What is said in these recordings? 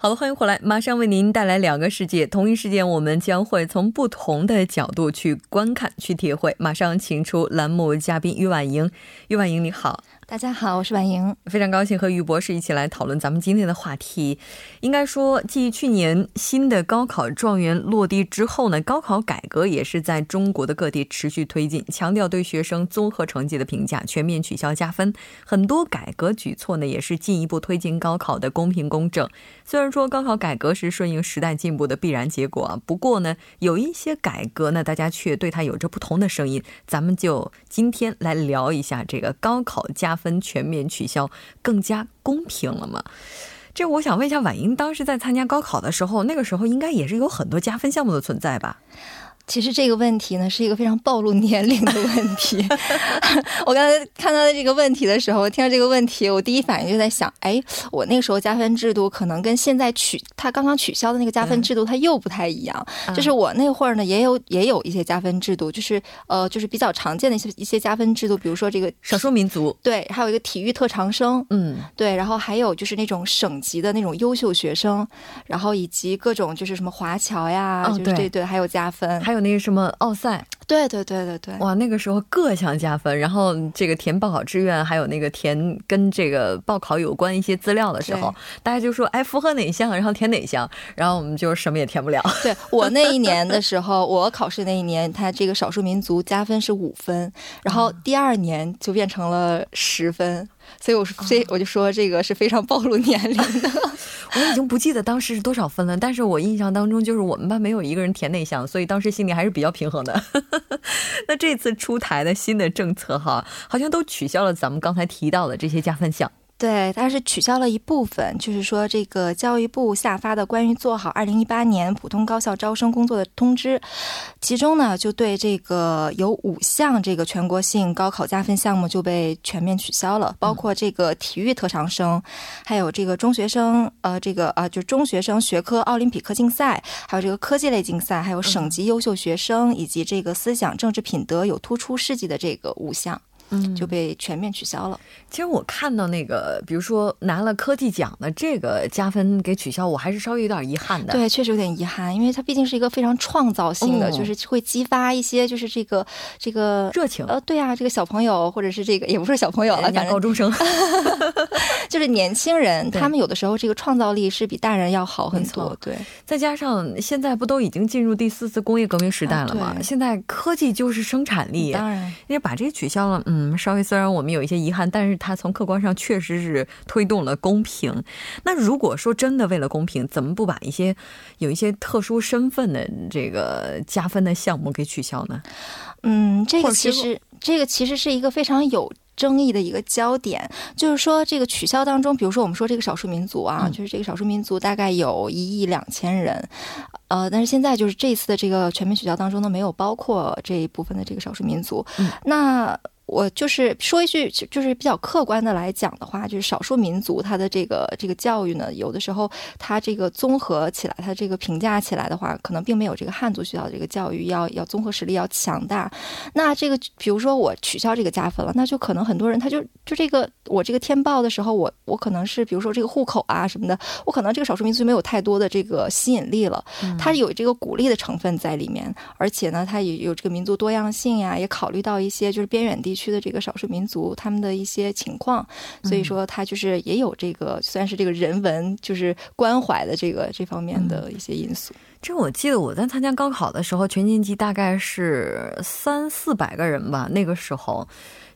好的，欢迎回来，马上为您带来两个世界，同一事件，我们将会从不同的角度去观看、去体会。马上请出栏目嘉宾于婉莹，于婉莹你好。大家好，我是婉莹，非常高兴和于博士一起来讨论咱们今天的话题。应该说，继去年新的高考状元落地之后呢，高考改革也是在中国的各地持续推进，强调对学生综合成绩的评价，全面取消加分。很多改革举措呢，也是进一步推进高考的公平公正。虽然说高考改革是顺应时代进步的必然结果啊，不过呢，有一些改革呢，大家却对它有着不同的声音。咱们就今天来聊一下这个高考加。分全面取消，更加公平了吗？这我想问一下，婉莹当时在参加高考的时候，那个时候应该也是有很多加分项目的存在吧？其实这个问题呢，是一个非常暴露年龄的问题。我刚才看到这个问题的时候，听到这个问题，我第一反应就在想，哎，我那个时候加分制度可能跟现在取他刚刚取消的那个加分制度，它又不太一样。就是我那会儿呢，也有也有一些加分制度，就是呃，就是比较常见的一些一些加分制度，比如说这个少数民族，对，还有一个体育特长生，嗯，对，然后还有就是那种省级的那种优秀学生，然后以及各种就是什么华侨呀，就是对对，还有加分，还有。那个什么奥赛，对对对对对，哇，那个时候各项加分，然后这个填报考志愿，还有那个填跟这个报考有关一些资料的时候，大家就说，哎，符合哪项，然后填哪项，然后我们就什么也填不了。对我那一年的时候，我考试那一年，他这个少数民族加分是五分，然后第二年就变成了十分。所以我说，所以我就说这个是非常暴露年龄的。我已经不记得当时是多少分了，但是我印象当中就是我们班没有一个人填内向，所以当时心里还是比较平衡的。那这次出台的新的政策哈，好像都取消了咱们刚才提到的这些加分项。对，它是取消了一部分，就是说这个教育部下发的关于做好二零一八年普通高校招生工作的通知，其中呢就对这个有五项这个全国性高考加分项目就被全面取消了，包括这个体育特长生，还有这个中学生呃这个啊就中学生学科奥林匹克竞赛，还有这个科技类竞赛，还有省级优秀学生以及这个思想政治品德有突出事迹的这个五项。嗯，就被全面取消了。其实我看到那个，比如说拿了科技奖的这个加分给取消，我还是稍微有点遗憾的。对，确实有点遗憾，因为它毕竟是一个非常创造性的，就是会激发一些就是这个这个热情。呃，对啊，这个小朋友或者是这个也不是小朋友了，讲高中生，就是年轻人，他们有的时候这个创造力是比大人要好很多。对，再加上现在不都已经进入第四次工业革命时代了吗？现在科技就是生产力，当然，因为把这个取消了，嗯。嗯，稍微虽然我们有一些遗憾，但是它从客观上确实是推动了公平。那如果说真的为了公平，怎么不把一些有一些特殊身份的这个加分的项目给取消呢？嗯，这个其实这个其实是一个非常有争议的一个焦点，就是说这个取消当中，比如说我们说这个少数民族啊，就是这个少数民族大概有一亿两千人，呃，但是现在就是这次的这个全面取消当中呢，没有包括这一部分的这个少数民族，那。我就是说一句，就是比较客观的来讲的话，就是少数民族他的这个这个教育呢，有的时候他这个综合起来，他这个评价起来的话，可能并没有这个汉族学校的这个教育要要综合实力要强大。那这个比如说我取消这个加分了，那就可能很多人他就就这个我这个填报的时候，我我可能是比如说这个户口啊什么的，我可能这个少数民族没有太多的这个吸引力了。它有这个鼓励的成分在里面，而且呢，它也有这个民族多样性呀，也考虑到一些就是边远地。区的这个少数民族，他们的一些情况，所以说他就是也有这个算是这个人文就是关怀的这个这方面的一些因素。这我记得我在参加高考的时候，全年级大概是三四百个人吧。那个时候，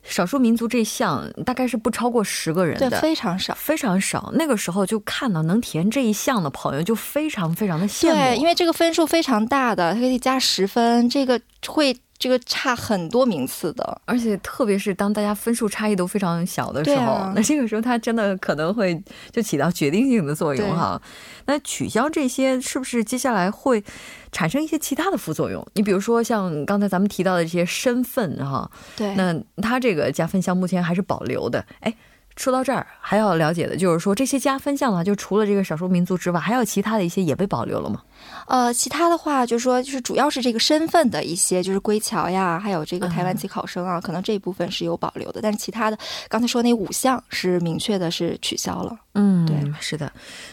少数民族这项大概是不超过十个人的，非常少，非常少。那个时候就看到能填这一项的朋友，就非常非常的羡慕。对，因为这个分数非常大的，它可以加十分，这个会。这个差很多名次的。而且特别是当大家分数差异都非常小的时候，那这个时候它真的可能会就起到决定性的作用哈。那取消这些是不是接下来会产生一些其他的副作用？你比如说像刚才咱们提到的这些身份哈，对，那它这个加分项目前还是保留的，哎。说到这儿，还要了解的就是说，这些加分项的话，就除了这个少数民族之外，还有其他的一些也被保留了吗？呃，其他的话就是说，就是主要是这个身份的一些，就是归侨呀，还有这个台湾籍考生啊，可能这一部分是有保留的，但是其他的，刚才说那五项是明确的是取消了。嗯，对，是的。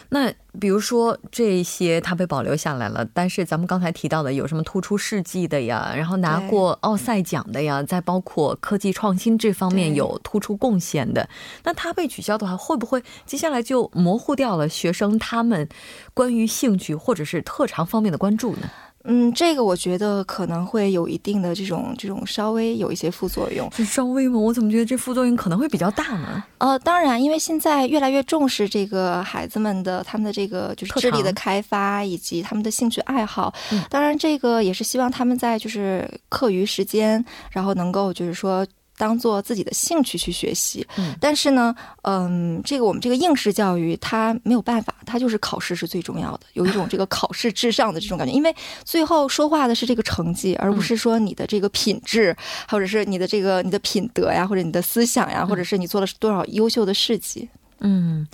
那比如说这些它被保留下来了，但是咱们刚才提到的有什么突出事迹的呀，然后拿过奥赛奖的呀，再包括科技创新这方面有突出贡献的，那它被取消的话，会不会接下来就模糊掉了学生他们关于兴趣或者是特长方面的关注呢？嗯，这个我觉得可能会有一定的这种这种稍微有一些副作用。是稍微吗？我怎么觉得这副作用可能会比较大呢？呃，当然，因为现在越来越重视这个孩子们的他们的这个就是智力的开发以及他们的兴趣爱好。当然，这个也是希望他们在就是课余时间，然后能够就是说。当做自己的兴趣去学习，但是呢，嗯，这个我们这个应试教育它没有办法，它就是考试是最重要的，有一种这个考试至上的这种感觉，因为最后说话的是这个成绩，而不是说你的这个品质，或者是你的这个你的品德呀，或者你的思想呀，或者是你做了多少优秀的事迹。嗯，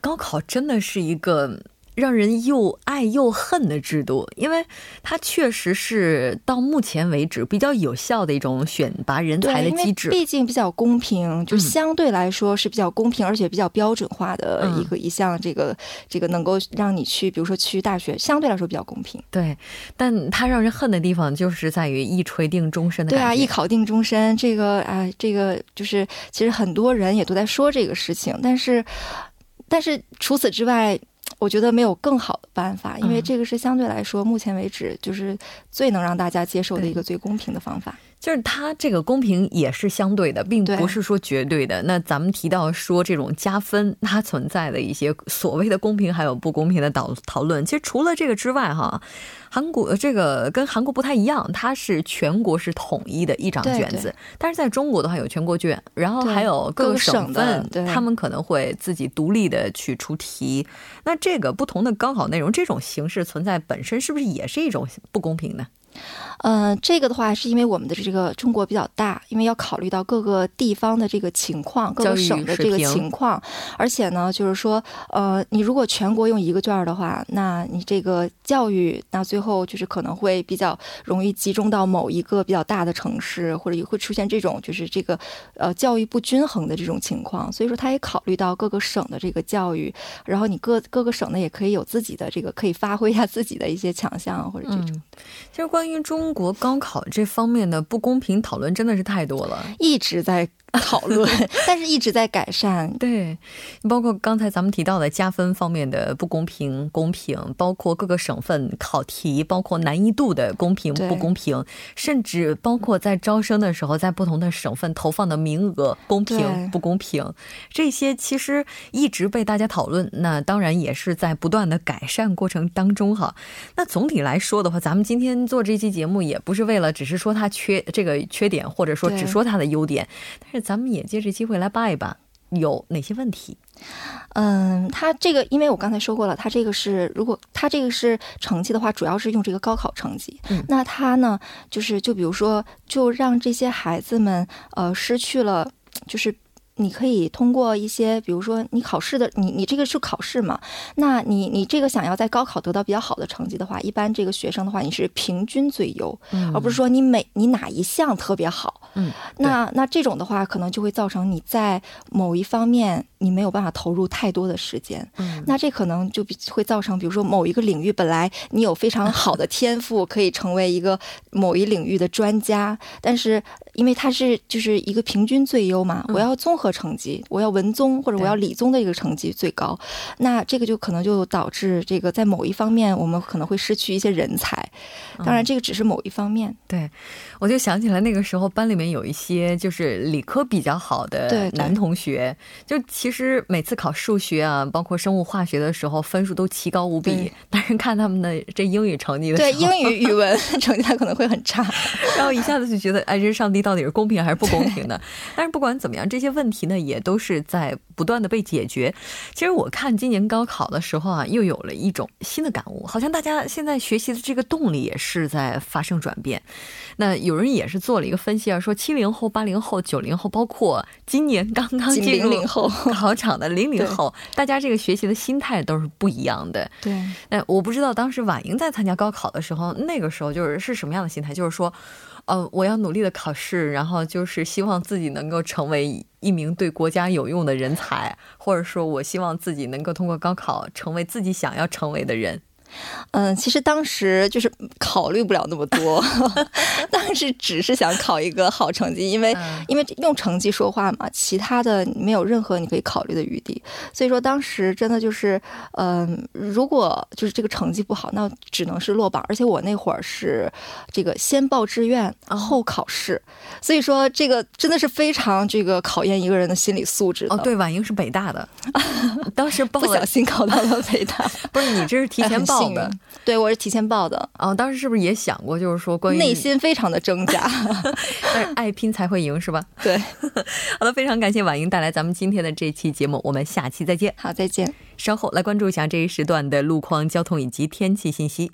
高考真的是一个。让人又爱又恨的制度，因为它确实是到目前为止比较有效的一种选拔人才的机制。毕竟比较公平，就相对来说是比较公平，而且比较标准化的一个一项这个这个能够让你去，比如说去大学，相对来说比较公平。对，但它让人恨的地方就是在于一锤定终身的。对啊，一考定终身，这个啊，这个就是其实很多人也都在说这个事情，但是但是除此之外。我觉得没有更好的办法，因为这个是相对来说，目前为止就是最能让大家接受的一个最公平的方法。就是它这个公平也是相对的，并不是说绝对的。那咱们提到说这种加分，它存在的一些所谓的公平还有不公平的讨讨论，其实除了这个之外，哈。韩国这个跟韩国不太一样，它是全国是统一的一张卷子，但是在中国的话有全国卷，然后还有各个省份，他们可能会自己独立的去出题。那这个不同的高考内容，这种形式存在本身是不是也是一种不公平呢？呃，这个的话是因为我们的这个中国比较大，因为要考虑到各个地方的这个情况，各个省的这个情况，而且呢，就是说，呃，你如果全国用一个卷儿的话，那你这个教育，那最后就是可能会比较容易集中到某一个比较大的城市，或者也会出现这种就是这个呃教育不均衡的这种情况。所以说，他也考虑到各个省的这个教育，然后你各各个省呢也可以有自己的这个可以发挥一下自己的一些强项或者这种。其实关关于中国高考这方面的不公平讨论真的是太多了，一直在。讨论，但是一直在改善。对，包括刚才咱们提到的加分方面的不公平、公平，包括各个省份考题，包括难易度的公平不公平，甚至包括在招生的时候，在不同的省份投放的名额公平不公平，这些其实一直被大家讨论。那当然也是在不断的改善过程当中哈。那总体来说的话，咱们今天做这期节目也不是为了只是说它缺这个缺点，或者说只说它的优点，但是。咱们也借这机会来扒一扒，有哪些问题？嗯，他这个，因为我刚才说过了，他这个是，如果他这个是成绩的话，主要是用这个高考成绩。嗯，那他呢，就是就比如说，就让这些孩子们呃失去了，就是。你可以通过一些，比如说你考试的，你你这个是考试嘛？那你你这个想要在高考得到比较好的成绩的话，一般这个学生的话，你是平均最优，而不是说你每你哪一项特别好。嗯，那那这种的话，可能就会造成你在某一方面你没有办法投入太多的时间。嗯，那这可能就会造成，比如说某一个领域本来你有非常 好的天赋，可以成为一个某一领域的专家，但是因为它是就是一个平均最优嘛，我要综合。成绩，我要文综或者我要理综的一个成绩最高，那这个就可能就导致这个在某一方面我们可能会失去一些人才。当然，这个只是某一方面。对，我就想起来那个时候班里面有一些就是理科比较好的男同学，就其其实每次考数学啊，包括生物化学的时候，分数都奇高无比。但是看他们的这英语成绩的时候，对英语、语文成绩他可能会很差，然后一下子就觉得，哎，这上帝到底是公平还是不公平的？但是不管怎么样，这些问题呢，也都是在不断的被解决。其实我看今年高考的时候啊，又有了一种新的感悟，好像大家现在学习的这个动力也是在发生转变。那有人也是做了一个分析啊，说七零后、八零后、九零后，包括今年刚刚进入 考场的零零后，大家这个学习的心态都是不一样的。对，那我不知道当时婉莹在参加高考的时候，那个时候就是是什么样的心态？就是说，呃，我要努力的考试，然后就是希望自己能够成为一名对国家有用的人才，或者说我希望自己能够通过高考成为自己想要成为的人。嗯，其实当时就是考虑不了那么多，当时只是想考一个好成绩，因为因为用成绩说话嘛，其他的没有任何你可以考虑的余地。所以说当时真的就是，嗯，如果就是这个成绩不好，那只能是落榜。而且我那会儿是这个先报志愿后考试，所以说这个真的是非常这个考验一个人的心理素质。哦，对，婉莹是北大的，当时不小心考到了北大，不是你这是提前报。的，对我是提前报的啊。当时是不是也想过，就是说关于内心非常的挣扎，但是爱拼才会赢，是吧？对。好的，非常感谢婉莹带来咱们今天的这期节目，我们下期再见。好，再见。稍后来关注一下这一时段的路况、交通以及天气信息。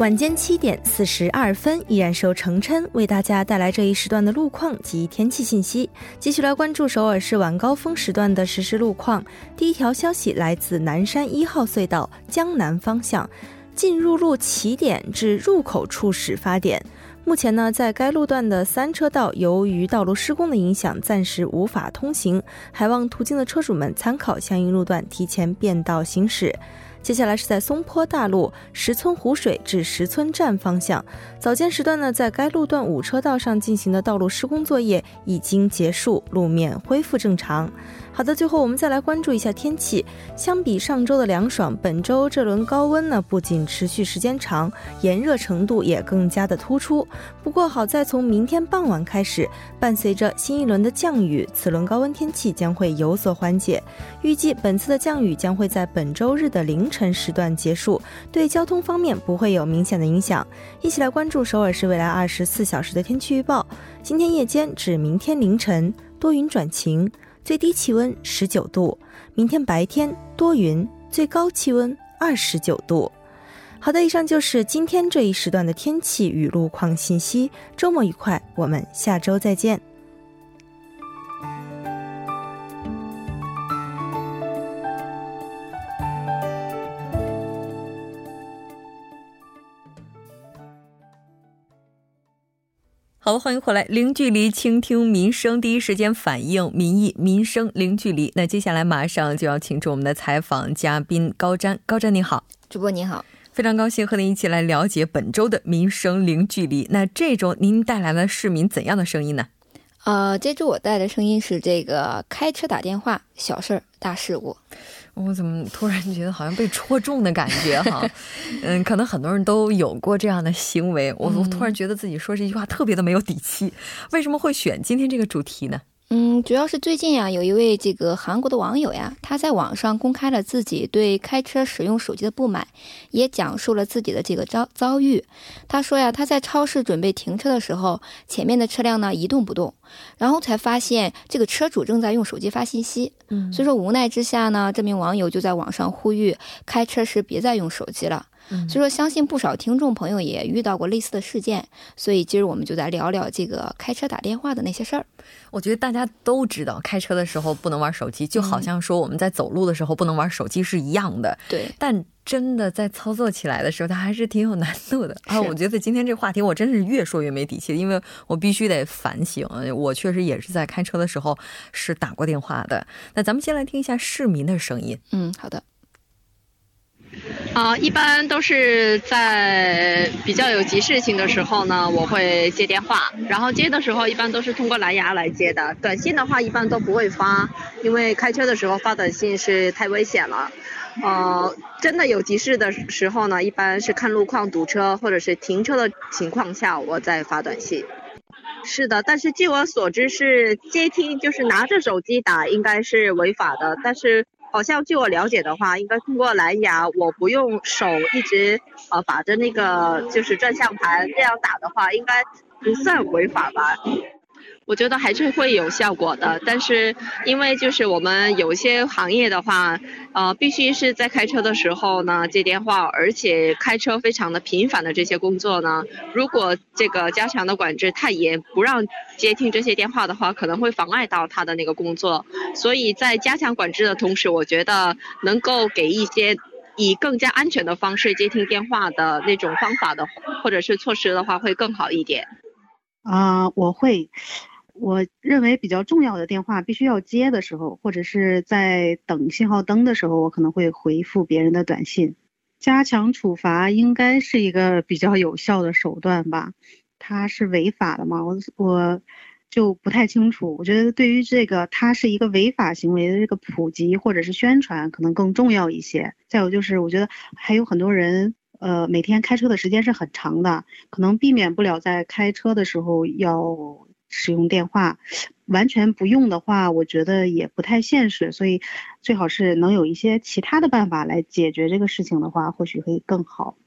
晚间七点四十二分，依然是由程琛为大家带来这一时段的路况及天气信息。继续来关注首尔市晚高峰时段的实时路况。第一条消息来自南山一号隧道江南方向，进入路起点至入口处始发点。目前呢，在该路段的三车道由于道路施工的影响，暂时无法通行，还望途经的车主们参考相应路段，提前变道行驶。接下来是在松坡大路石村湖水至石村站方向，早间时段呢，在该路段五车道上进行的道路施工作业已经结束，路面恢复正常。好的，最后我们再来关注一下天气。相比上周的凉爽，本周这轮高温呢不仅持续时间长，炎热程度也更加的突出。不过好在从明天傍晚开始，伴随着新一轮的降雨，此轮高温天气将会有所缓解。预计本次的降雨将会在本周日的零晨时段结束，对交通方面不会有明显的影响。一起来关注首尔市未来二十四小时的天气预报。今天夜间至明天凌晨多云转晴。最低气温十九度，明天白天多云，最高气温二十九度。好的，以上就是今天这一时段的天气与路况信息。周末愉快，我们下周再见。好，欢迎回来，零距离倾听民生，第一时间反映民意，民生零距离。那接下来马上就要请出我们的采访嘉宾高瞻，高瞻你好，主播你好，非常高兴和您一起来了解本周的民生零距离。那这周您带来了市民怎样的声音呢？呃，这周我带的声音是这个开车打电话，小事儿大事故。我怎么突然觉得好像被戳中的感觉哈？嗯，可能很多人都有过这样的行为。我我突然觉得自己说这句话特别的没有底气。为什么会选今天这个主题呢？嗯，主要是最近呀，有一位这个韩国的网友呀，他在网上公开了自己对开车使用手机的不满，也讲述了自己的这个遭遭遇。他说呀，他在超市准备停车的时候，前面的车辆呢一动不动，然后才发现这个车主正在用手机发信息。嗯，所以说无奈之下呢，这名网友就在网上呼吁开车时别再用手机了。所以说，相信不少听众朋友也遇到过类似的事件，所以今儿我们就来聊聊这个开车打电话的那些事儿。我觉得大家都知道，开车的时候不能玩手机，就好像说我们在走路的时候不能玩手机是一样的。对，但真的在操作起来的时候，它还是挺有难度的啊。我觉得今天这话题，我真是越说越没底气，因为我必须得反省，我确实也是在开车的时候是打过电话的。那咱们先来听一下市民的声音。嗯，好的。啊，一般都是在比较有急事情的时候呢，我会接电话，然后接的时候一般都是通过蓝牙来接的。短信的话一般都不会发，因为开车的时候发短信是太危险了。呃，真的有急事的时候呢，一般是看路况堵车或者是停车的情况下，我再发短信。是的，但是据我所知是接听，就是拿着手机打，应该是违法的，但是。好像据我了解的话，应该通过蓝牙，我不用手一直呃把着那个就是转向盘这样打的话，应该不算违法吧。我觉得还是会有效果的，但是因为就是我们有些行业的话，呃，必须是在开车的时候呢接电话，而且开车非常的频繁的这些工作呢，如果这个加强的管制太严，不让接听这些电话的话，可能会妨碍到他的那个工作。所以在加强管制的同时，我觉得能够给一些以更加安全的方式接听电话的那种方法的或者是措施的话，会更好一点。啊，我会。我认为比较重要的电话必须要接的时候，或者是在等信号灯的时候，我可能会回复别人的短信。加强处罚应该是一个比较有效的手段吧？它是违法的吗？我我就不太清楚。我觉得对于这个，它是一个违法行为的这个普及或者是宣传可能更重要一些。再有就是，我觉得还有很多人，呃，每天开车的时间是很长的，可能避免不了在开车的时候要。使用电话完全不用的话，我觉得也不太现实，所以最好是能有一些其他的办法来解决这个事情的话，或许会更好。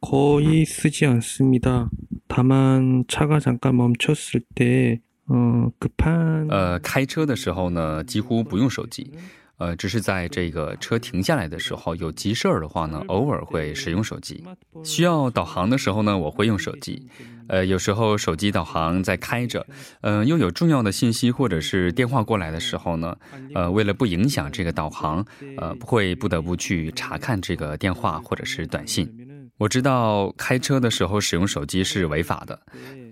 거의쓰지않습니다다만차가잠깐멈췄을때어급한呃，开车的时候呢，几乎不用手机。 呃，只是在这个车停下来的时候有急事儿的话呢，偶尔会使用手机。需要导航的时候呢，我会用手机。呃，有时候手机导航在开着，呃，又有重要的信息或者是电话过来的时候呢，呃，为了不影响这个导航，呃，会不得不去查看这个电话或者是短信。我知道开车的时候使用手机是违法的，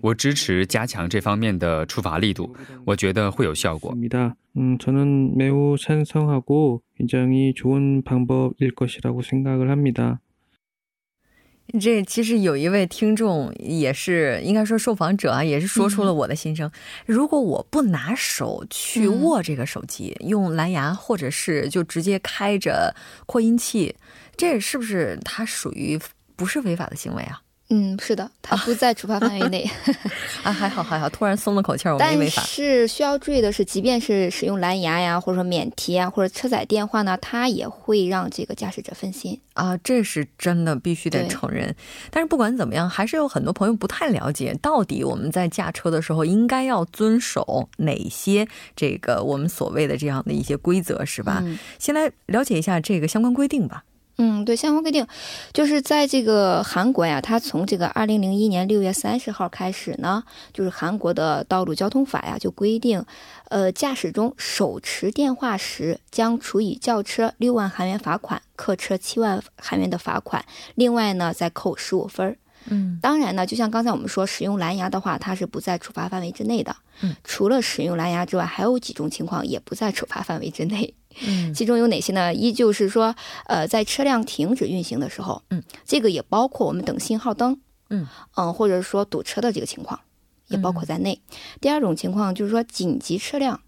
我支持加强这方面的处罚力度，我觉得会有效果。嗯，저는매우찬성하고굉장히좋은방법일것이라고생각을합니다这其实有一位听众也是，应该说受访者啊，也是说出了我的心声。如果我不拿手去握这个手机，用蓝牙或者是就直接开着扩音器，这是不是它属于？ 不是违法的行为啊。嗯，是的，它不在处罚范围内。啊，还好还好，突然松了口气儿，我没违法。但是需要注意的是，即便是使用蓝牙呀，或者说免提啊，或者车载电话呢，它也会让这个驾驶者分心啊，这是真的，必须得承认。但是不管怎么样，还是有很多朋友不太了解，到底我们在驾车的时候应该要遵守哪些这个我们所谓的这样的一些规则，是吧？先来了解一下这个相关规定吧。嗯，对，相关规定，就是在这个韩国呀，它从这个二零零一年六月三十号开始呢，就是韩国的道路交通法呀就规定，呃，驾驶中手持电话时将处以轿车六万韩元罚款，客车七万韩元的罚款，另外呢再扣十五分儿。嗯，当然呢，就像刚才我们说，使用蓝牙的话，它是不在处罚范围之内的。嗯，除了使用蓝牙之外，还有几种情况也不在处罚范围之内。嗯，其中有哪些呢？依旧是说，呃，在车辆停止运行的时候，嗯，这个也包括我们等信号灯，嗯嗯，或者说堵车的这个情况，也包括在内。第二种情况就是说，紧急车辆，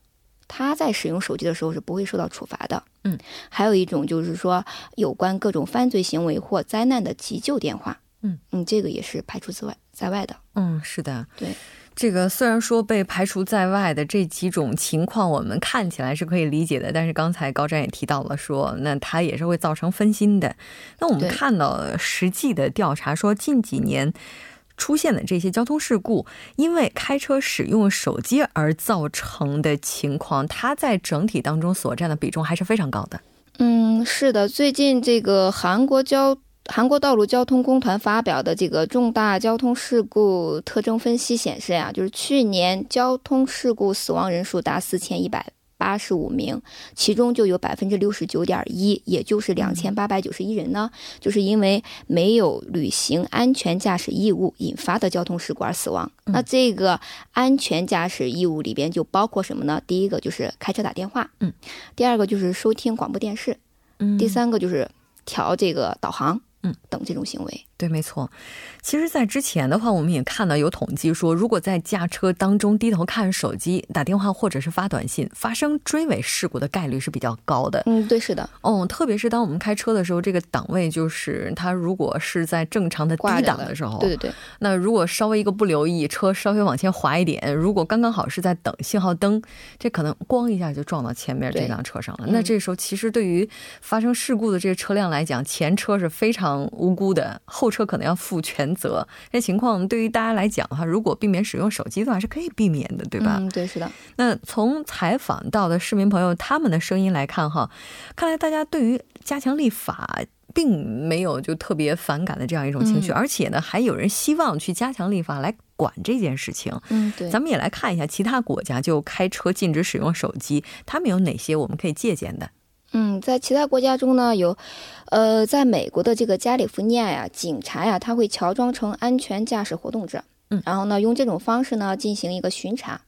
它在使用手机的时候是不会受到处罚的。嗯，还有一种就是说，有关各种犯罪行为或灾难的急救电话。嗯嗯，这个也是排除之外在外的。嗯，是的，对。这个虽然说被排除在外的这几种情况，我们看起来是可以理解的，但是刚才高瞻也提到了，说那它也是会造成分心的。那我们看到实际的调查说，近几年出现的这些交通事故，因为开车使用手机而造成的情况，它在整体当中所占的比重还是非常高的。嗯，是的，最近这个韩国交。韩国道路交通工团发表的这个重大交通事故特征分析显示呀，就是去年交通事故死亡人数达四千一百八十五名，其中就有百分之六十九点一，也就是两千八百九十一人呢，就是因为没有履行安全驾驶义务引发的交通事故而死亡。那这个安全驾驶义务里边就包括什么呢？第一个就是开车打电话，嗯，第二个就是收听广播电视，嗯，第三个就是调这个导航。嗯等这种行为。对，没错。其实，在之前的话，我们也看到有统计说，如果在驾车当中低头看手机、打电话或者是发短信，发生追尾事故的概率是比较高的。嗯，对，是的。哦，特别是当我们开车的时候，这个档位就是它如果是在正常的低档的时候，对对对。那如果稍微一个不留意，车稍微往前滑一点，如果刚刚好是在等信号灯，这可能咣一下就撞到前面这辆车上了。那这时候其实对于发生事故的这个车辆来讲，前车是非常无辜的，后车可能要负全责。这情况对于大家来讲的话，如果避免使用手机的话，是可以避免的，对吧？嗯，对，是的。那从采访到的市民朋友他们的声音来看，哈，看来大家对于加强立法并没有就特别反感的这样一种情绪，而且呢，还有人希望去加强立法来管这件事情。嗯，对。咱们也来看一下其他国家就开车禁止使用手机，他们有哪些我们可以借鉴的？嗯，在其他国家中呢，有，呃，在美国的这个加利福尼亚呀，警察呀，他会乔装成安全驾驶活动者，嗯，然后呢，用这种方式呢进行一个巡查。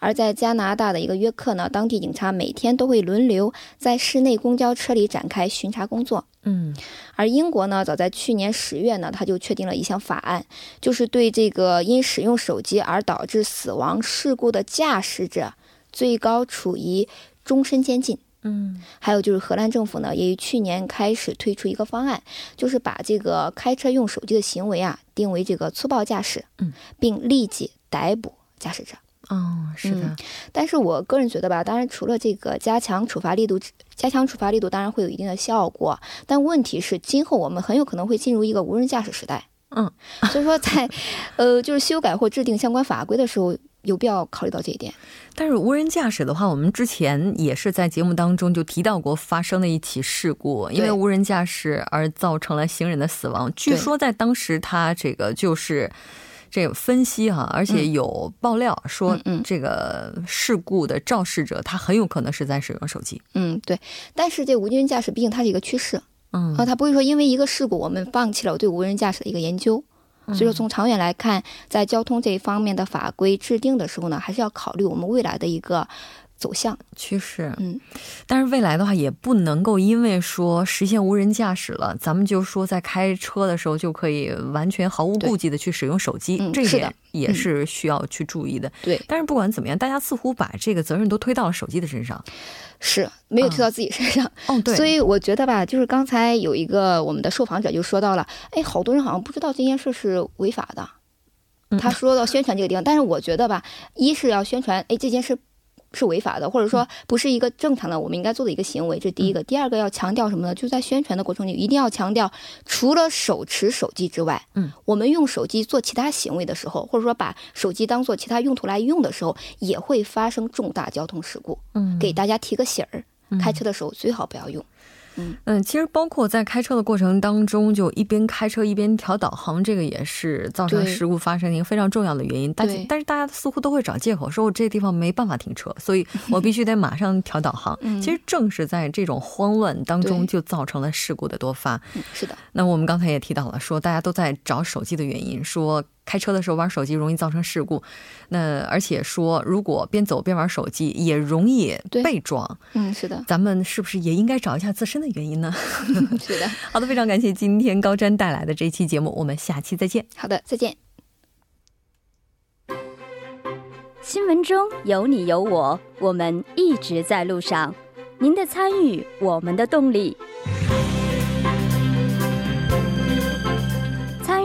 而在加拿大的一个约克呢，当地警察每天都会轮流在室内公交车里展开巡查工作，嗯。而英国呢，早在去年十月呢，他就确定了一项法案，就是对这个因使用手机而导致死亡事故的驾驶者，最高处以终身监禁。嗯，还有就是荷兰政府呢，也于去年开始推出一个方案，就是把这个开车用手机的行为啊定为这个粗暴驾驶，嗯，并立即逮捕驾驶者。哦，是的。但是我个人觉得吧，当然除了这个加强处罚力度，加强处罚力度当然会有一定的效果，但问题是今后我们很有可能会进入一个无人驾驶时代。嗯，所以说在，呃，就是修改或制定相关法规的时候。有必要考虑到这一点，但是无人驾驶的话，我们之前也是在节目当中就提到过发生的一起事故，因为无人驾驶而造成了行人的死亡。据说在当时，他这个就是这个分析哈，而且有爆料说，这个事故的肇事者他很有可能是在使用手机。嗯，对。但是这无人驾驶毕竟它是一个趋势，嗯，啊，它不会说因为一个事故我们放弃了对无人驾驶的一个研究。所以说，从长远来看，在交通这一方面的法规制定的时候呢，还是要考虑我们未来的一个走向趋势。嗯，但是未来的话，也不能够因为说实现无人驾驶了，咱们就说在开车的时候就可以完全毫无顾忌的去使用手机。这一点也是需要去注意的。对，但是不管怎么样，大家似乎把这个责任都推到了手机的身上。是没有推到自己身上，哦，对，所以我觉得吧，就是刚才有一个我们的受访者就说到了，哎，好多人好像不知道这件事是违法的，他说到宣传这个地方，但是我觉得吧，一是要宣传，哎，这件事。是违法的，或者说不是一个正常的我们应该做的一个行为，这是第一个。第二个要强调什么呢？就在宣传的过程里，一定要强调，除了手持手机之外，嗯，我们用手机做其他行为的时候，或者说把手机当做其他用途来用的时候，也会发生重大交通事故。嗯，给大家提个醒儿，开车的时候最好不要用。嗯嗯，其实包括在开车的过程当中，就一边开车一边调导航，这个也是造成事故发生的一个非常重要的原因。但但是大家似乎都会找借口，说我这地方没办法停车，所以我必须得马上调导航。其实正是在这种慌乱当中，就造成了事故的多发。是的。那我们刚才也提到了，说大家都在找手机的原因，说。开车的时候玩手机容易造成事故，那而且说如果边走边玩手机也容易被撞。嗯，是的，咱们是不是也应该找一下自身的原因呢？是的。好的，非常感谢今天高瞻带来的这期节目，我们下期再见。好的，再见。新闻中有你有我，我们一直在路上。您的参与，我们的动力。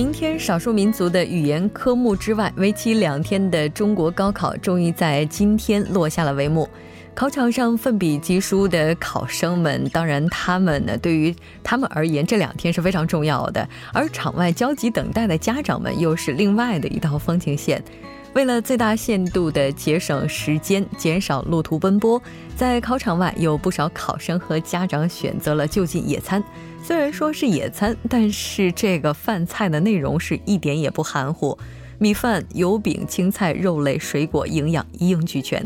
明天少数民族的语言科目之外，为期两天的中国高考终于在今天落下了帷幕。考场上奋笔疾书的考生们，当然他们呢，对于他们而言，这两天是非常重要的。而场外焦急等待的家长们，又是另外的一道风景线。为了最大限度的节省时间，减少路途奔波，在考场外有不少考生和家长选择了就近野餐。虽然说是野餐，但是这个饭菜的内容是一点也不含糊，米饭、油饼、青菜、肉类、水果，营养一应俱全。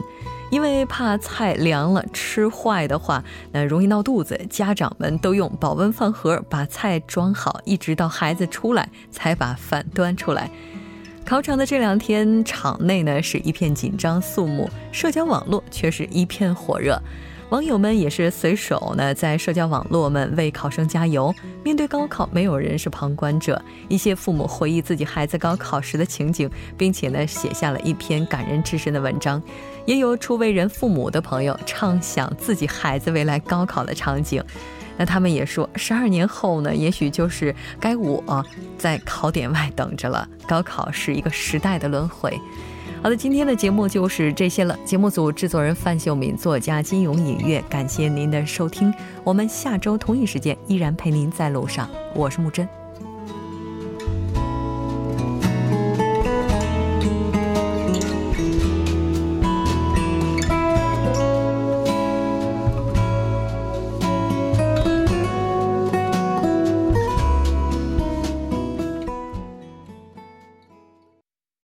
因为怕菜凉了吃坏的话，那容易闹肚子，家长们都用保温饭盒把菜装好，一直到孩子出来才把饭端出来。考场的这两天，场内呢是一片紧张肃穆，社交网络却是一片火热。网友们也是随手呢在社交网络们为考生加油。面对高考，没有人是旁观者。一些父母回忆自己孩子高考时的情景，并且呢写下了一篇感人至深的文章。也有初为人父母的朋友畅想自己孩子未来高考的场景。那他们也说，十二年后呢，也许就是该我在考点外等着了。高考是一个时代的轮回。好的，今天的节目就是这些了。节目组制作人范秀敏，作家金勇音乐，感谢您的收听。我们下周同一时间依然陪您在路上。我是木真。